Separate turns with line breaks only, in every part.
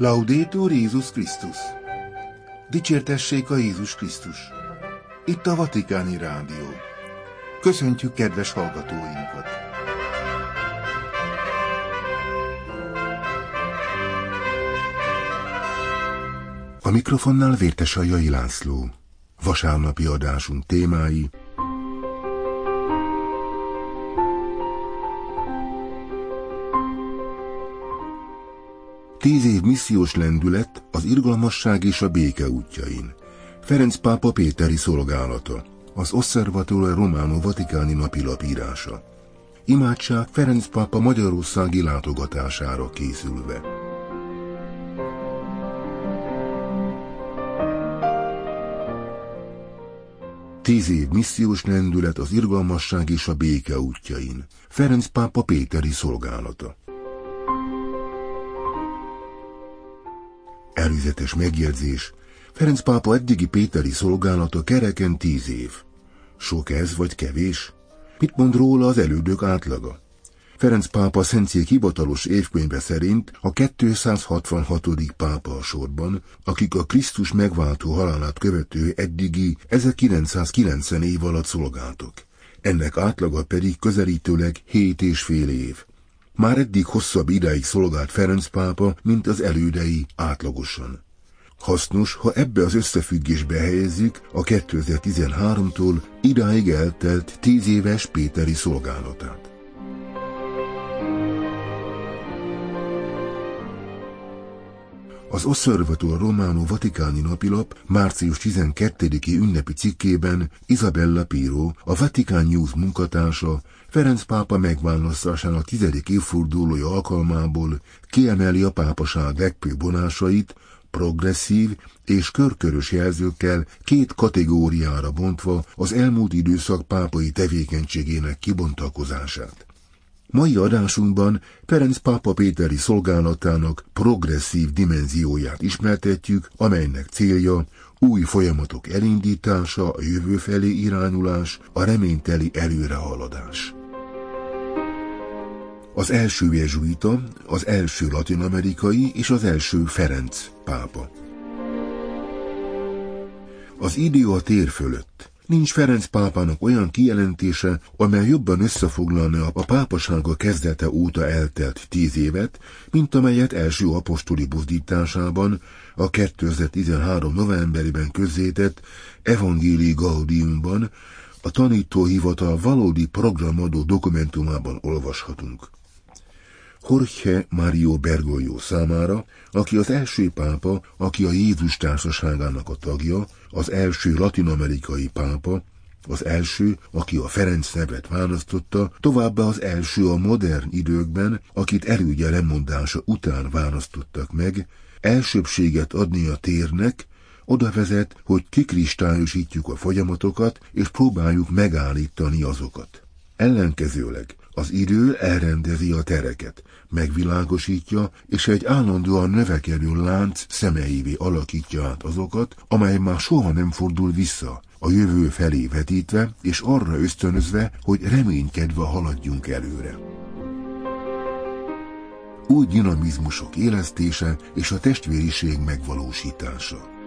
Laudétur Jézus Krisztus! Dicsértessék a Jézus Krisztus! Itt a Vatikáni Rádió. Köszöntjük kedves hallgatóinkat! A mikrofonnál Vértesajai László. Vasárnapi adásunk témái Tíz év missziós lendület az irgalmasság és a béke útjain. Ferenc pápa Péteri szolgálata. Az Osservatore Romano Vatikáni napilap írása. Imádság Ferenc pápa magyarországi látogatására készülve. Tíz év missziós lendület az irgalmasság és a béke útjain. Ferenc pápa Péteri szolgálata. Előzetes megjegyzés. Ferenc pápa eddigi Péteri szolgálata kereken tíz év. Sok ez vagy kevés? Mit mond róla az elődök átlaga? Ferenc pápa Szentszék hivatalos évkönyve szerint a 266. pápa a sorban, akik a Krisztus megváltó halálát követő eddigi 1990 év alatt szolgáltok. Ennek átlaga pedig közelítőleg 7 és fél év. Már eddig hosszabb ideig szolgált Ferenc pápa, mint az elődei átlagosan. Hasznos, ha ebbe az összefüggésbe helyezzük a 2013-tól idáig eltelt tíz éves Péteri szolgálatát. Az Osservator Romano Vatikáni napilap március 12-i ünnepi cikkében Isabella Piro, a Vatikán News munkatársa, Ferenc pápa megválasztásának tizedik évfordulója alkalmából kiemeli a pápaság legfőbb vonásait, progresszív és körkörös jelzőkkel két kategóriára bontva az elmúlt időszak pápai tevékenységének kibontakozását. Mai adásunkban Ferenc pápa Péteri szolgálatának progresszív dimenzióját ismertetjük, amelynek célja új folyamatok elindítása, a jövő felé irányulás, a reményteli előrehaladás. Az első jezsuita, az első latinamerikai és az első Ferenc pápa. Az idő a tér fölött. Nincs Ferenc pápának olyan kijelentése, amely jobban összefoglalna a pápasága kezdete óta eltelt tíz évet, mint amelyet első apostoli buzdításában, a 2013. novemberében közzétett Evangelii Gaudiumban, a tanítóhivatal valódi programadó dokumentumában olvashatunk. Jorge Mario Bergoglio számára, aki az első pápa, aki a Jézus társaságának a tagja, az első latinamerikai pápa, az első, aki a Ferenc nevet választotta, továbbá az első a modern időkben, akit erődje lemondása után választottak meg, elsőbséget adni a térnek, oda vezet, hogy kikristályosítjuk a folyamatokat, és próbáljuk megállítani azokat. Ellenkezőleg az idő elrendezi a tereket, megvilágosítja, és egy állandóan növekedő lánc szemeivé alakítja át azokat, amely már soha nem fordul vissza, a jövő felé vetítve, és arra ösztönözve, hogy reménykedve haladjunk előre. Új dinamizmusok élesztése és a testvériség megvalósítása.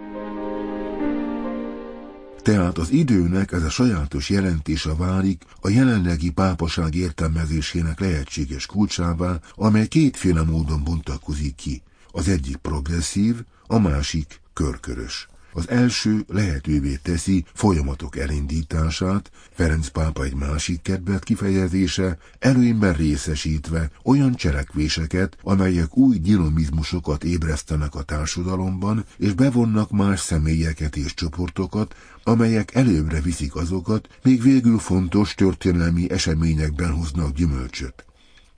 Tehát az időnek ez a sajátos jelentése válik a jelenlegi pápaság értelmezésének lehetséges kulcsává, amely kétféle módon bontakozik ki. Az egyik progresszív, a másik körkörös. Az első lehetővé teszi folyamatok elindítását, Ferenc pápa egy másik kedvet kifejezése, előnyben részesítve olyan cselekvéseket, amelyek új dinamizmusokat ébresztenek a társadalomban, és bevonnak más személyeket és csoportokat, amelyek előbbre viszik azokat, még végül fontos történelmi eseményekben hoznak gyümölcsöt.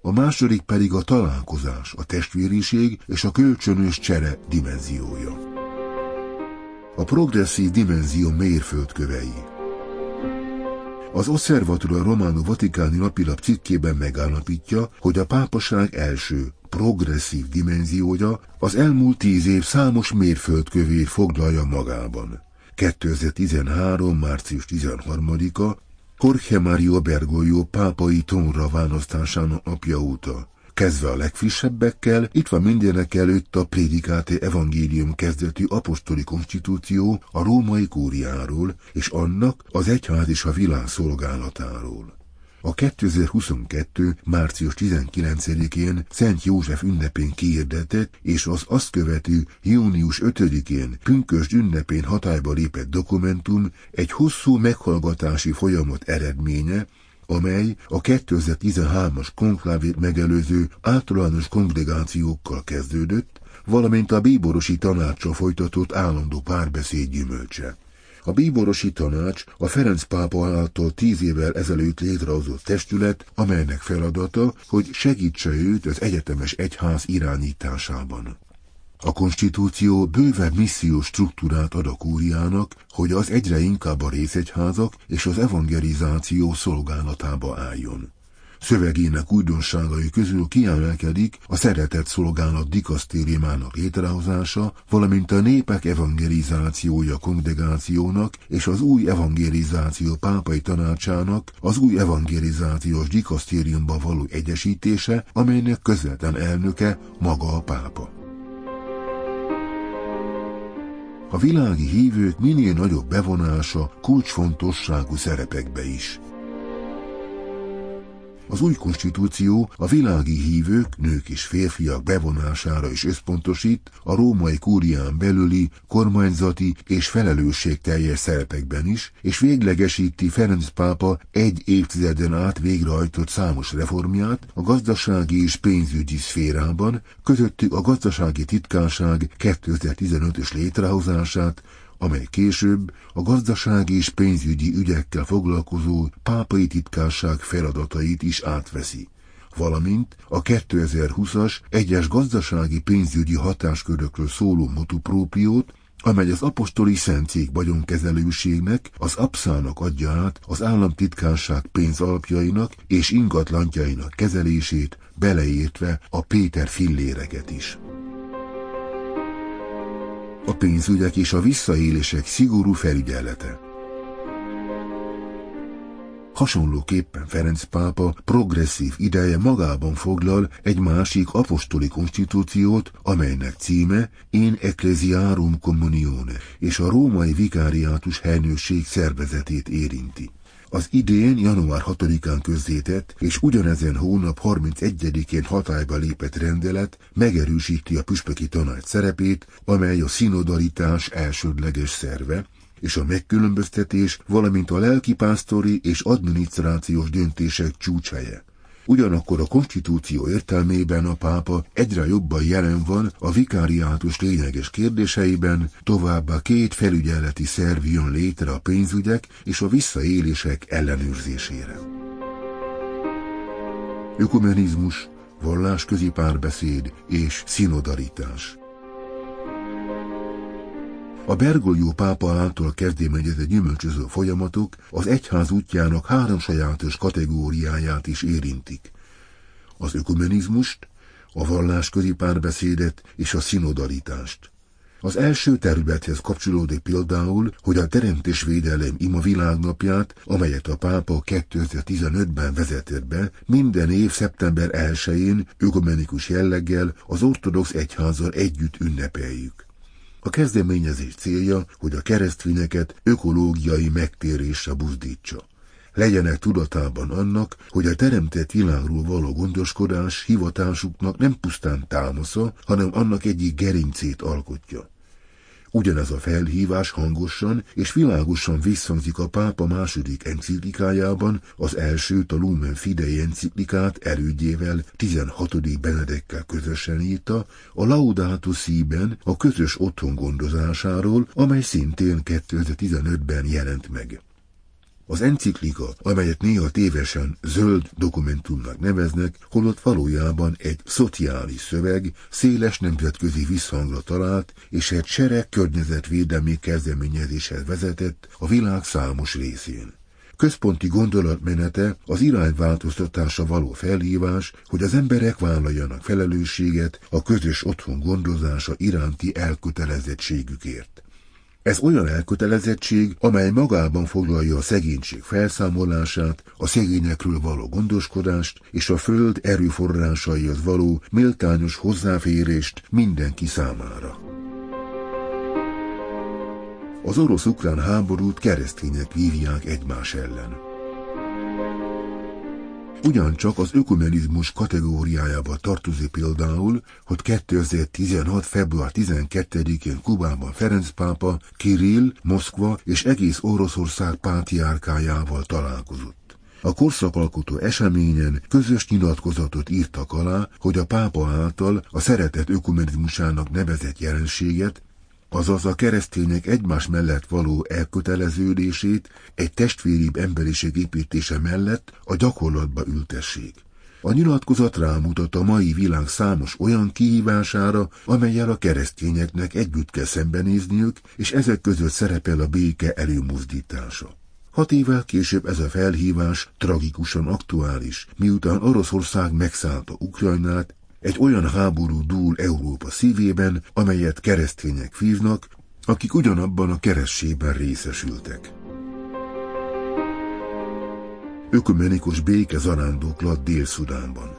A második pedig a találkozás, a testvériség és a kölcsönös csere dimenziója a progresszív dimenzió mérföldkövei. Az Osservatore Romano Vatikáni napilap cikkében megállapítja, hogy a pápaság első, progresszív dimenziója az elmúlt tíz év számos mérföldkövét foglalja magában. 2013. március 13-a Jorge Mario Bergoglio pápai tónra választásának napja óta. Kezdve a legfrissebbekkel, itt van mindenek előtt a Prédikáté Evangélium kezdetű apostoli konstitúció a római kúriáról, és annak az egyház és a világ szolgálatáról. A 2022. március 19-én Szent József ünnepén kiirdetett és az azt követő június 5-én pünkösd ünnepén hatályba lépett dokumentum egy hosszú meghallgatási folyamat eredménye, amely a 2013-as konklávét megelőző általános kongregációkkal kezdődött, valamint a bíborosi tanácsa folytatott állandó párbeszéd gyümölcse. A bíborosi tanács a Ferenc pápa által tíz évvel ezelőtt létrehozott testület, amelynek feladata, hogy segítse őt az egyetemes egyház irányításában. A konstitúció bővebb missziós struktúrát ad a kúriának, hogy az egyre inkább a részegyházak és az evangelizáció szolgálatába álljon. Szövegének újdonságai közül kiemelkedik a szeretett szolgálat dikasztériumának létrehozása, valamint a népek evangelizációja kongregációnak és az új evangelizáció pápai tanácsának az új evangelizációs dikasztériumba való egyesítése, amelynek közvetlen elnöke maga a pápa. A világi hívők minél nagyobb bevonása kulcsfontosságú szerepekbe is. Az új konstitúció a világi hívők, nők és férfiak bevonására is összpontosít a római kúrián belüli kormányzati és felelősségteljes szerepekben is, és véglegesíti Ferenc pápa egy évtizeden át végrehajtott számos reformját a gazdasági és pénzügyi szférában, közöttük a gazdasági titkárság 2015-ös létrehozását, amely később a gazdasági és pénzügyi ügyekkel foglalkozó pápai titkárság feladatait is átveszi valamint a 2020-as egyes gazdasági pénzügyi hatáskörökről szóló motuprópiót, amely az apostoli szentcég vagyonkezelőségnek, az abszának adja át az államtitkárság pénzalapjainak és ingatlantjainak kezelését, beleértve a Péter filléreket is a pénzügyek és a visszaélések szigorú felügyelete. Hasonlóképpen Ferenc pápa progresszív ideje magában foglal egy másik apostoli konstitúciót, amelynek címe In Ecclesiarum Communione, és a római vikáriátus helynőség szervezetét érinti. Az idén január 6-án közzétett és ugyanezen hónap 31-én hatályba lépett rendelet megerősíti a püspöki tanács szerepét, amely a szinodalitás elsődleges szerve, és a megkülönböztetés, valamint a lelkipásztori és adminisztrációs döntések csúcshelye. Ugyanakkor a konstitúció értelmében a pápa egyre jobban jelen van a vikáriátus lényeges kérdéseiben, továbbá két felügyeleti szerv jön létre a pénzügyek és a visszaélések ellenőrzésére. Ökumenizmus, vallásközi párbeszéd és szinodalitás. A Bergoglio pápa által kezdeményezett gyümölcsöző folyamatok az egyház útjának három sajátos kategóriáját is érintik. Az ökumenizmust, a vallásközi párbeszédet és a szinodalitást. Az első területhez kapcsolódik például, hogy a Teremtésvédelem ima világnapját, amelyet a pápa 2015-ben vezetett be, minden év szeptember 1-én ökumenikus jelleggel az ortodox egyházzal együtt ünnepeljük. A kezdeményezés célja, hogy a keresztényeket ökológiai megtérésre buzdítsa. Legyenek tudatában annak, hogy a teremtett világról való gondoskodás hivatásuknak nem pusztán támasza, hanem annak egyik gerincét alkotja. Ugyanez a felhívás hangosan és világosan visszhangzik a pápa második enciklikájában, az elsőt a Lumen Fidei enciklikát erődjével 16. Benedekkel közösen írta, a Laudato Si-ben a közös otthon gondozásáról, amely szintén 2015-ben jelent meg. Az enciklika, amelyet néha tévesen zöld dokumentumnak neveznek, holott valójában egy szociális szöveg, széles nemzetközi visszhangra talált, és egy sereg környezetvédelmi kezdeményezéshez vezetett a világ számos részén. Központi gondolatmenete az irányváltoztatása való felhívás, hogy az emberek vállaljanak felelősséget a közös otthon gondozása iránti elkötelezettségükért. Ez olyan elkötelezettség, amely magában foglalja a szegénység felszámolását, a szegényekről való gondoskodást és a föld erőforrásaihoz való méltányos hozzáférést mindenki számára. Az orosz-ukrán háborút keresztények vívják egymás ellen. Ugyancsak az ökumenizmus kategóriájába tartozik például, hogy 2016. február 12-én Kubában Ferenc pápa, Kirill, Moszkva és egész Oroszország pátriárkájával találkozott. A korszakalkotó eseményen közös nyilatkozatot írtak alá, hogy a pápa által a szeretet ökumenizmusának nevezett jelenséget azaz a keresztények egymás mellett való elköteleződését egy testvéribb emberiség építése mellett a gyakorlatba ültessék. A nyilatkozat rámutat a mai világ számos olyan kihívására, amelyel a keresztényeknek együtt kell szembenézniük, és ezek között szerepel a béke előmozdítása. Hat évvel később ez a felhívás tragikusan aktuális, miután Oroszország megszállta Ukrajnát, egy olyan háború dúl Európa szívében, amelyet keresztények vívnak, akik ugyanabban a keressében részesültek. Ökumenikus béke zarándoklat Dél-Szudánban.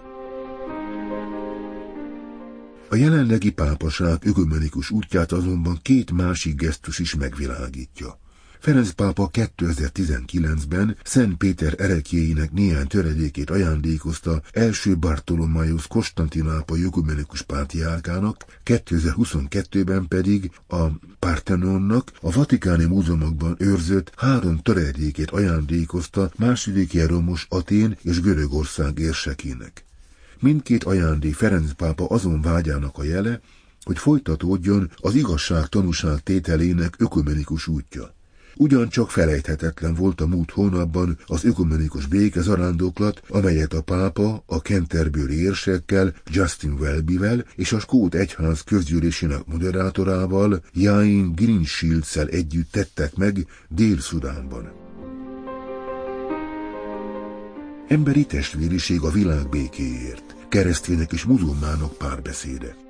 A jelenlegi pápaság ökumenikus útját azonban két másik gesztus is megvilágítja. Ferenc pápa 2019-ben Szent Péter erekjéinek néhány töredékét ajándékozta első Bartolomaius Konstantinápa ökumenikus pátriárkának, 2022-ben pedig a Partenonnak a Vatikáni múzeumokban őrzött három töredékét ajándékozta második Jeromos Atén és Görögország érsekének. Mindkét ajándék Ferenc pápa azon vágyának a jele, hogy folytatódjon az igazság tanúság tételének ökumenikus útja. Ugyancsak felejthetetlen volt a múlt hónapban az ökumenikus béke zarándoklat, amelyet a pápa a Canterbury érsekkel, Justin Welbyvel és a Skót Egyház közgyűlésének moderátorával, Jain Greenshields-szel együtt tettek meg Dél-Szudánban. Emberi testvériség a világ békéért, keresztények és muzulmánok párbeszéde.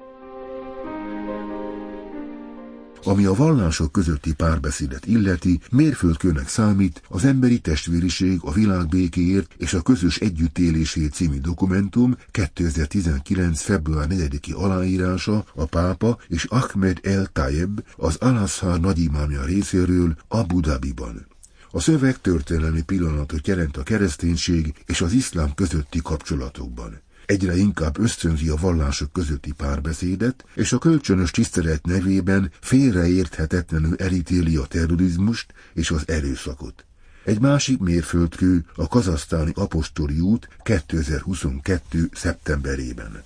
Ami a vallások közötti párbeszédet illeti, mérföldkőnek számít az emberi testvériség a világ békéért és a közös együttélésért című dokumentum 2019. február 4-i aláírása a pápa és Ahmed El Tayeb, az Al-Azhar nagyimámja részéről Abu Dhabiban. A szöveg történelmi pillanatot jelent a kereszténység és az iszlám közötti kapcsolatokban egyre inkább ösztönzi a vallások közötti párbeszédet, és a kölcsönös tisztelet nevében félreérthetetlenül elítéli a terrorizmust és az erőszakot. Egy másik mérföldkő a kazasztáni apostoli út 2022. szeptemberében.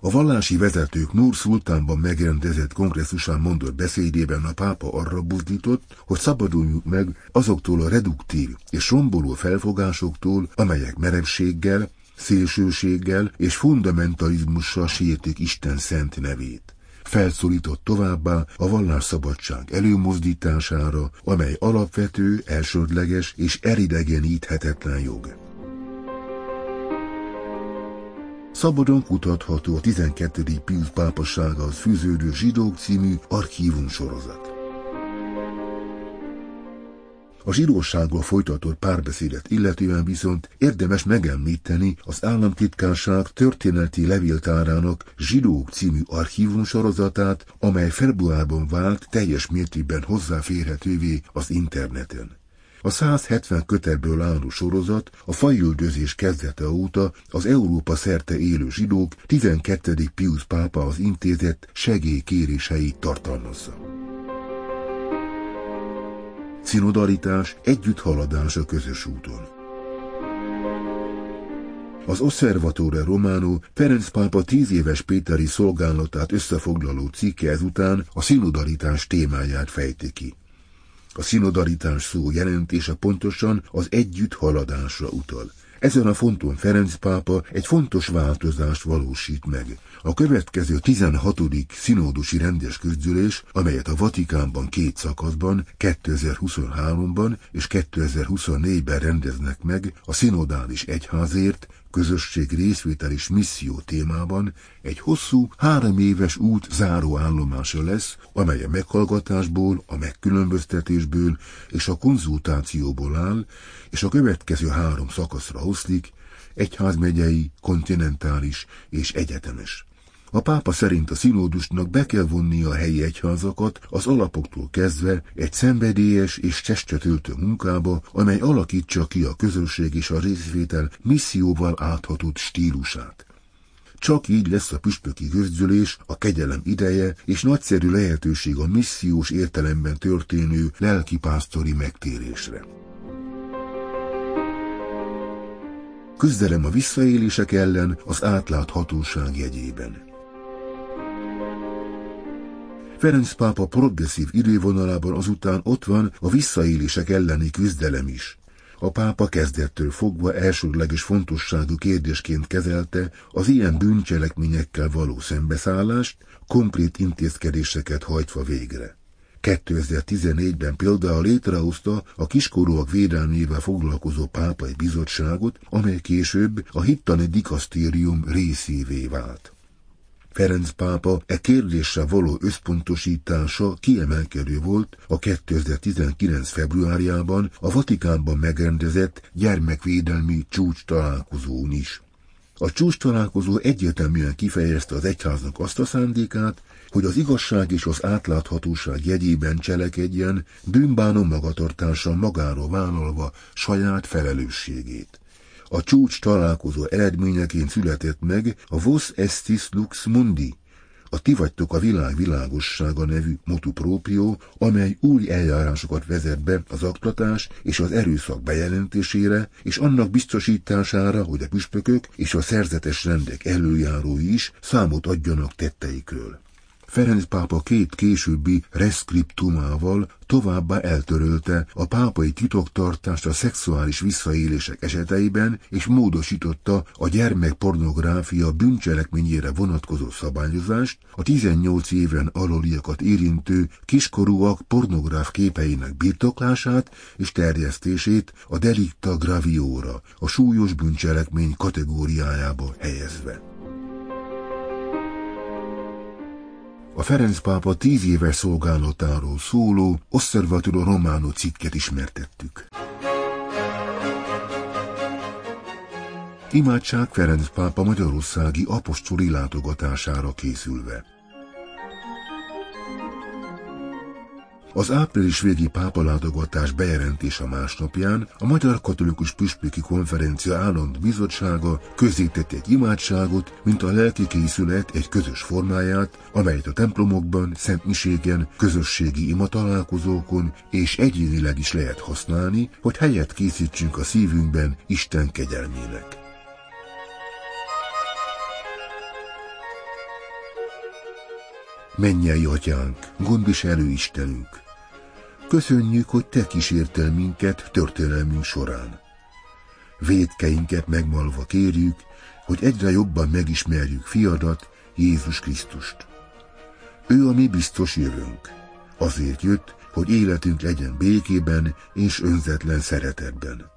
A vallási vezetők Nur Szultánban megrendezett kongresszusán mondott beszédében a pápa arra buzdított, hogy szabaduljunk meg azoktól a reduktív és romboló felfogásoktól, amelyek merevséggel, szélsőséggel és fundamentalizmussal sértik Isten szent nevét. Felszólított továbbá a vallásszabadság előmozdítására, amely alapvető, elsődleges és eridegeníthetetlen jog. Szabadon kutatható a 12. Pius pápasságához fűződő zsidók című archívum sorozat. A zsidósággal folytatott párbeszédet illetően viszont érdemes megemlíteni az államtitkárság történeti levéltárának Zsidók című archívum sorozatát, amely februárban vált teljes mértékben hozzáférhetővé az interneten. A 170 kötetből álló sorozat a fajüldözés kezdete óta az Európa szerte élő zsidók 12. Pius pápa az intézet segélykéréseit tartalmazza. Szinodalitás, együtthaladás a közös úton. Az Osservatore Romano Ferenc pápa tíz éves péteri szolgálatát összefoglaló cikke ezután a szinodalitás témáját fejti ki. A szinodalitás szó jelentése pontosan az együtt haladásra utal. Ezen a fonton Ferenc pápa egy fontos változást valósít meg. A következő 16. szinódusi rendes közgyűlés, amelyet a Vatikánban két szakaszban, 2023-ban és 2024-ben rendeznek meg a szinodális egyházért, közösség részvétel és misszió témában egy hosszú, három éves út záró állomása lesz, amely a meghallgatásból, a megkülönböztetésből és a konzultációból áll, és a következő három szakaszra oszlik, egyházmegyei, kontinentális és egyetemes. A pápa szerint a színódusnak be kell vonnia a helyi egyházakat az alapoktól kezdve egy szenvedélyes és testetöltő munkába, amely alakítsa ki a közösség és a részvétel misszióval áthatott stílusát. Csak így lesz a püspöki közgyűlés, a kegyelem ideje és nagyszerű lehetőség a missziós értelemben történő lelkipásztori megtérésre. Küzdelem a visszaélések ellen az átláthatóság jegyében. Ferenc pápa progresszív idővonalában azután ott van a visszaélések elleni küzdelem is. A pápa kezdettől fogva elsődleges fontosságú kérdésként kezelte az ilyen bűncselekményekkel való szembeszállást, konkrét intézkedéseket hajtva végre. 2014-ben például létrehozta a kiskorúak védelmével foglalkozó pápai bizottságot, amely később a hittani dikasztérium részévé vált. Ferenc pápa e kérdésre való összpontosítása kiemelkedő volt a 2019. februárjában a Vatikánban megrendezett gyermekvédelmi csúcs találkozón is. A csúcs találkozó egyértelműen kifejezte az egyháznak azt a szándékát, hogy az igazság és az átláthatóság jegyében cselekedjen, bűnbánó magatartással magáról vállalva saját felelősségét. A csúcs találkozó eredményeként született meg a Vos Estis Lux Mundi, a Ti vagytok a világ világossága nevű motu proprio, amely új eljárásokat vezet be az aktatás és az erőszak bejelentésére, és annak biztosítására, hogy a püspökök és a szerzetes rendek előjárói is számot adjanak tetteikről. Ferenc pápa két későbbi reszkriptumával továbbá eltörölte a pápai titoktartást a szexuális visszaélések eseteiben, és módosította a gyermekpornográfia bűncselekményére vonatkozó szabályozást, a 18 éven aloliakat érintő kiskorúak pornográf képeinek birtoklását és terjesztését a delicta gravióra, a súlyos bűncselekmény kategóriájába helyezve. A Ferenc pápa tíz éves szolgálatáról szóló Osservatore Romano cikket ismertettük. Imádság Ferenc pápa magyarországi apostoli látogatására készülve. Az április végi pápalátogatás bejelentése másnapján a Magyar Katolikus Püspöki Konferencia állandó bizottsága közzétett egy imádságot, mint a lelki készület egy közös formáját, amelyet a templomokban, szentmiségen, közösségi ima találkozókon és egyénileg is lehet használni, hogy helyet készítsünk a szívünkben Isten kegyelmének. Mennyei atyánk, gondviselő Istenünk! Köszönjük, hogy te kísértel minket történelmünk során. Védkeinket megmalva kérjük, hogy egyre jobban megismerjük fiadat, Jézus Krisztust. Ő a mi biztos jövőnk. Azért jött, hogy életünk legyen békében és önzetlen szeretetben.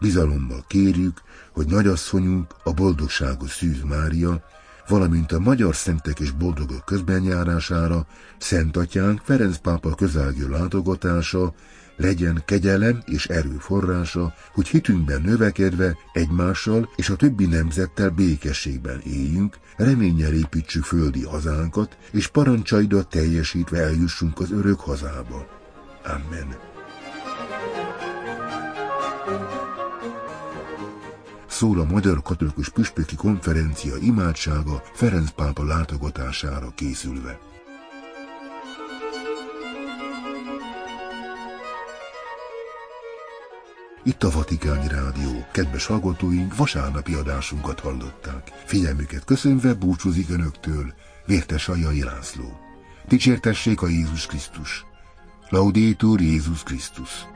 Bizalommal kérjük, hogy nagyasszonyunk, a boldogságos Szűz Mária, valamint a magyar szentek és boldogok közbenjárására Szent Atyánk Ferenc pápa közelgő látogatása legyen kegyelem és erő forrása, hogy hitünkben növekedve egymással és a többi nemzettel békességben éljünk, reménnyel építsük földi hazánkat, és parancsaidat teljesítve eljussunk az örök hazába. Amen. Szól a Magyar Katolikus Püspöki Konferencia imádsága Ferenc pápa látogatására készülve. Itt a Vatikáni Rádió. Kedves hallgatóink, vasárnapi adásunkat hallották. Figyelmüket köszönve búcsúzik Önöktől Vértes Ajai László. Dicsértessék a Jézus Krisztus! Laudétur Jézus Krisztus!